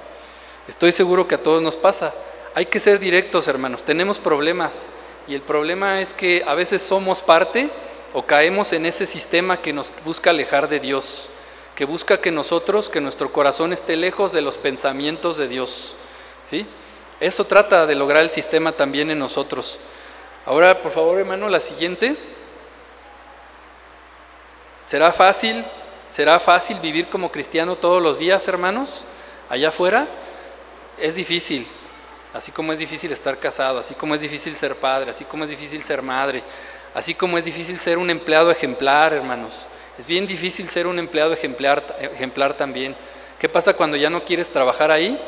Estoy seguro que a todos nos pasa. Hay que ser directos, hermanos, tenemos problemas y el problema es que a veces somos parte o caemos en ese sistema que nos busca alejar de Dios, que busca que nosotros, que nuestro corazón esté lejos de los pensamientos de Dios, ¿sí? Eso trata de lograr el sistema también en nosotros. Ahora, por favor, hermano, la siguiente. ¿Será fácil? ¿Será fácil vivir como cristiano todos los días, hermanos? Allá afuera es difícil, así como es difícil estar casado, así como es difícil ser padre, así como es difícil ser madre, así como es difícil ser un empleado ejemplar, hermanos. Es bien difícil ser un empleado ejemplar, ejemplar también. ¿Qué pasa cuando ya no quieres trabajar ahí?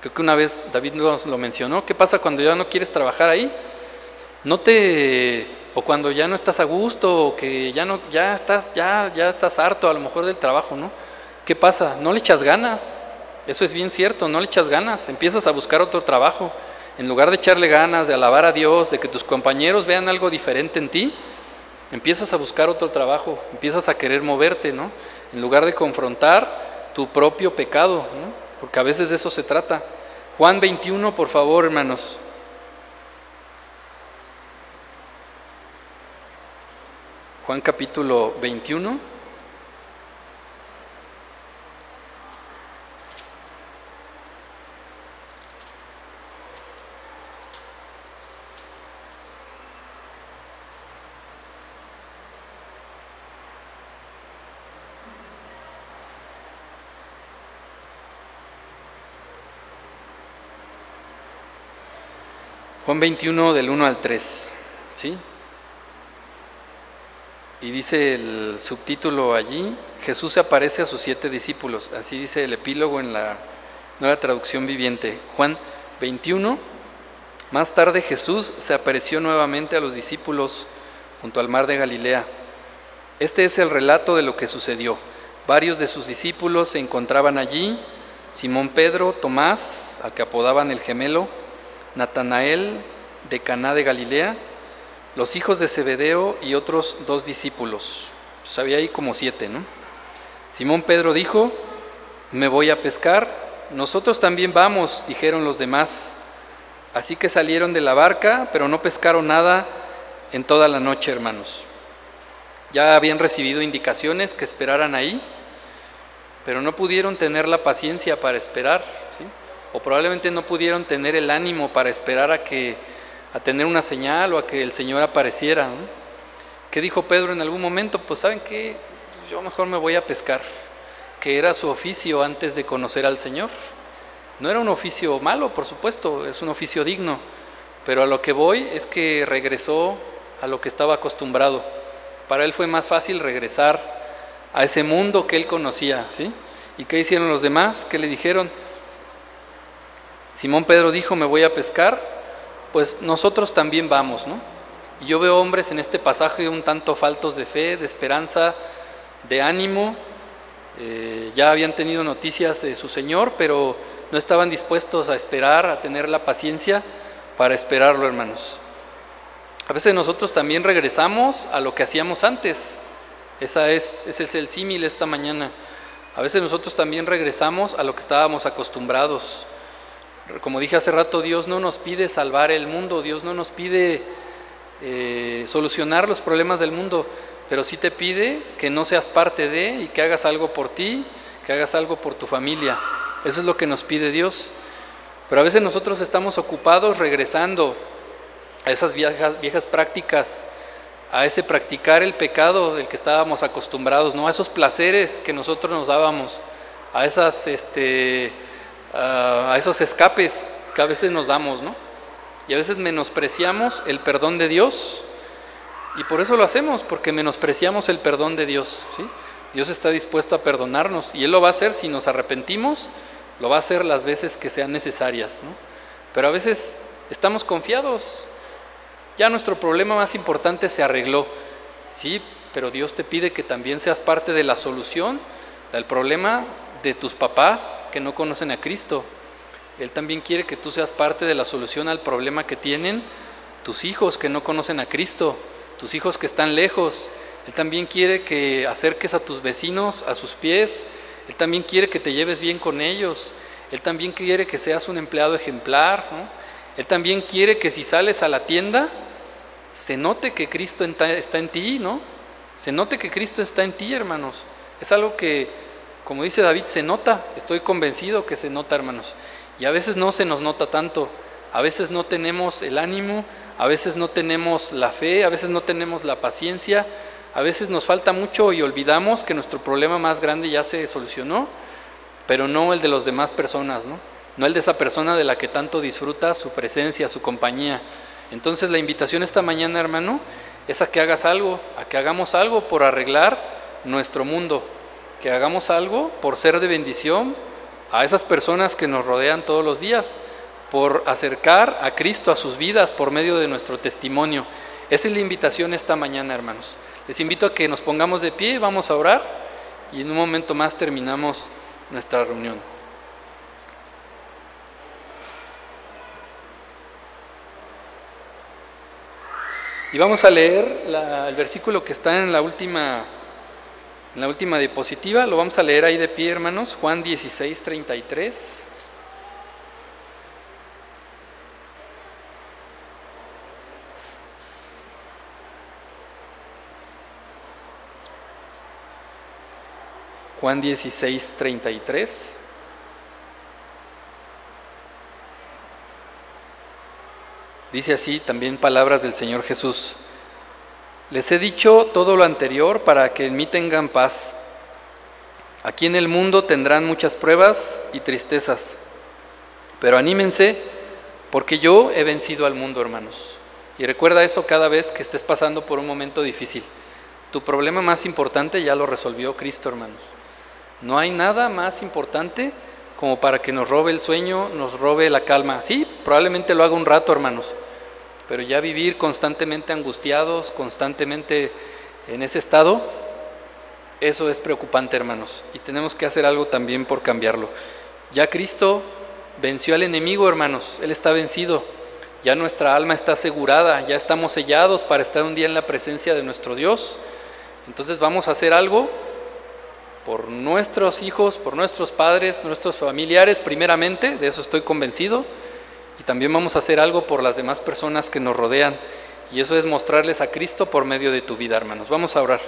Creo que una vez David nos lo mencionó. ¿Qué pasa cuando ya no quieres trabajar ahí? no te o cuando ya no estás a gusto o que ya no ya estás ya ya estás harto a lo mejor del trabajo, ¿no? ¿Qué pasa? No le echas ganas. Eso es bien cierto, no le echas ganas, empiezas a buscar otro trabajo. En lugar de echarle ganas, de alabar a Dios, de que tus compañeros vean algo diferente en ti, empiezas a buscar otro trabajo, empiezas a querer moverte, ¿no? En lugar de confrontar tu propio pecado, ¿no? Porque a veces de eso se trata. Juan 21, por favor, hermanos. Juan capítulo 21. Juan 21 del 1 al 3, ¿sí? Y dice el subtítulo allí, Jesús aparece a sus siete discípulos, así dice el epílogo en la nueva traducción viviente. Juan 21, más tarde Jesús se apareció nuevamente a los discípulos junto al mar de Galilea. Este es el relato de lo que sucedió. Varios de sus discípulos se encontraban allí, Simón Pedro, Tomás, al que apodaban el gemelo, Natanael de Caná de Galilea, los hijos de Zebedeo y otros dos discípulos. Pues había ahí como siete, ¿no? Simón Pedro dijo, me voy a pescar. Nosotros también vamos, dijeron los demás. Así que salieron de la barca, pero no pescaron nada en toda la noche, hermanos. Ya habían recibido indicaciones que esperaran ahí, pero no pudieron tener la paciencia para esperar, ¿sí? O probablemente no pudieron tener el ánimo para esperar a que a tener una señal o a que el Señor apareciera. ¿Qué dijo Pedro en algún momento? Pues saben que yo mejor me voy a pescar, que era su oficio antes de conocer al Señor. No era un oficio malo, por supuesto, es un oficio digno, pero a lo que voy es que regresó a lo que estaba acostumbrado. Para él fue más fácil regresar a ese mundo que él conocía, ¿sí? ¿Y qué hicieron los demás? ¿Qué le dijeron? Simón Pedro dijo, me voy a pescar, pues nosotros también vamos, ¿no? Y yo veo hombres en este pasaje un tanto faltos de fe, de esperanza, de ánimo, eh, ya habían tenido noticias de su Señor, pero no estaban dispuestos a esperar, a tener la paciencia para esperarlo, hermanos. A veces nosotros también regresamos a lo que hacíamos antes. Esa es, ese es el símil esta mañana. A veces nosotros también regresamos a lo que estábamos acostumbrados. Como dije hace rato, Dios no nos pide salvar el mundo, Dios no nos pide eh, solucionar los problemas del mundo, pero sí te pide que no seas parte de y que hagas algo por ti, que hagas algo por tu familia. Eso es lo que nos pide Dios. Pero a veces nosotros estamos ocupados regresando a esas viejas, viejas prácticas, a ese practicar el pecado del que estábamos acostumbrados, ¿no? a esos placeres que nosotros nos dábamos, a, esas, este, a esos escapes que a veces nos damos, ¿no? Y a veces menospreciamos el perdón de Dios y por eso lo hacemos, porque menospreciamos el perdón de Dios. ¿sí? Dios está dispuesto a perdonarnos y Él lo va a hacer si nos arrepentimos, lo va a hacer las veces que sean necesarias. Pero a veces estamos confiados, ya nuestro problema más importante se arregló, sí, pero Dios te pide que también seas parte de la solución del problema de tus papás que no conocen a Cristo. Él también quiere que tú seas parte de la solución al problema que tienen tus hijos que no conocen a Cristo tus hijos que están lejos. Él también quiere que acerques a tus vecinos a sus pies. Él también quiere que te lleves bien con ellos. Él también quiere que seas un empleado ejemplar. Él también quiere que si sales a la tienda, se note que Cristo está en ti, ¿no? Se note que Cristo está en ti, hermanos. Es algo que, como dice David, se nota. Estoy convencido que se nota, hermanos. Y a veces no se nos nota tanto. A veces no tenemos el ánimo a veces no tenemos la fe, a veces no tenemos la paciencia, a veces nos falta mucho y olvidamos que nuestro problema más grande ya se solucionó, pero no el de las demás personas, ¿no? no el de esa persona de la que tanto disfruta su presencia, su compañía. Entonces la invitación esta mañana, hermano, es a que hagas algo, a que hagamos algo por arreglar nuestro mundo, que hagamos algo por ser de bendición a esas personas que nos rodean todos los días por acercar a Cristo a sus vidas por medio de nuestro testimonio. Esa es la invitación esta mañana, hermanos. Les invito a que nos pongamos de pie, vamos a orar y en un momento más terminamos nuestra reunión. Y vamos a leer el versículo que está en la última en la última diapositiva, lo vamos a leer ahí de pie, hermanos, Juan 16, 33. Juan 16, 33. Dice así también palabras del Señor Jesús. Les he dicho todo lo anterior para que en mí tengan paz. Aquí en el mundo tendrán muchas pruebas y tristezas, pero anímense porque yo he vencido al mundo, hermanos. Y recuerda eso cada vez que estés pasando por un momento difícil. Tu problema más importante ya lo resolvió Cristo, hermanos. No hay nada más importante como para que nos robe el sueño, nos robe la calma. Sí, probablemente lo haga un rato, hermanos, pero ya vivir constantemente angustiados, constantemente en ese estado, eso es preocupante, hermanos, y tenemos que hacer algo también por cambiarlo. Ya Cristo venció al enemigo, hermanos, Él está vencido. Ya nuestra alma está asegurada, ya estamos sellados para estar un día en la presencia de nuestro Dios. Entonces vamos a hacer algo por nuestros hijos, por nuestros padres, nuestros familiares primeramente, de eso estoy convencido, y también vamos a hacer algo por las demás personas que nos rodean, y eso es mostrarles a Cristo por medio de tu vida, hermanos. Vamos a orar.